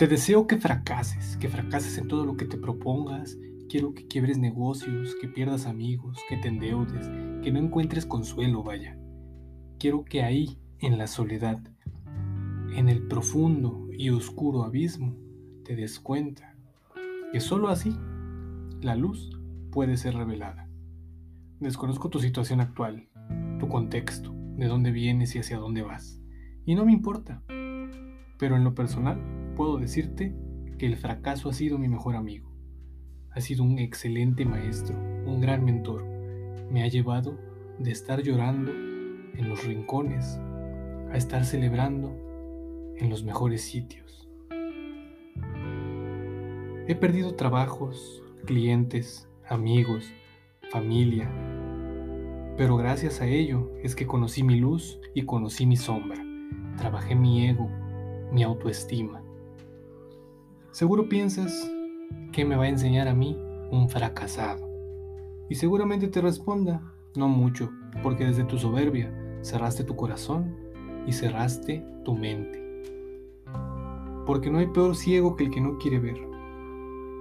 Te deseo que fracases, que fracases en todo lo que te propongas. Quiero que quiebres negocios, que pierdas amigos, que te endeudes, que no encuentres consuelo, vaya. Quiero que ahí, en la soledad, en el profundo y oscuro abismo, te des cuenta que sólo así la luz puede ser revelada. Desconozco tu situación actual, tu contexto, de dónde vienes y hacia dónde vas. Y no me importa. Pero en lo personal, puedo decirte que el fracaso ha sido mi mejor amigo. Ha sido un excelente maestro, un gran mentor. Me ha llevado de estar llorando en los rincones a estar celebrando en los mejores sitios. He perdido trabajos, clientes, amigos, familia, pero gracias a ello es que conocí mi luz y conocí mi sombra. Trabajé mi ego, mi autoestima. Seguro piensas que me va a enseñar a mí un fracasado. Y seguramente te responda, no mucho, porque desde tu soberbia cerraste tu corazón y cerraste tu mente. Porque no hay peor ciego que el que no quiere ver.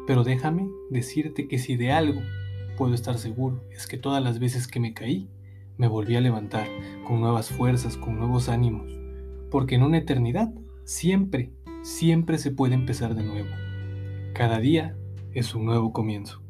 Pero déjame decirte que si de algo puedo estar seguro es que todas las veces que me caí, me volví a levantar con nuevas fuerzas, con nuevos ánimos. Porque en una eternidad siempre Siempre se puede empezar de nuevo. Cada día es un nuevo comienzo.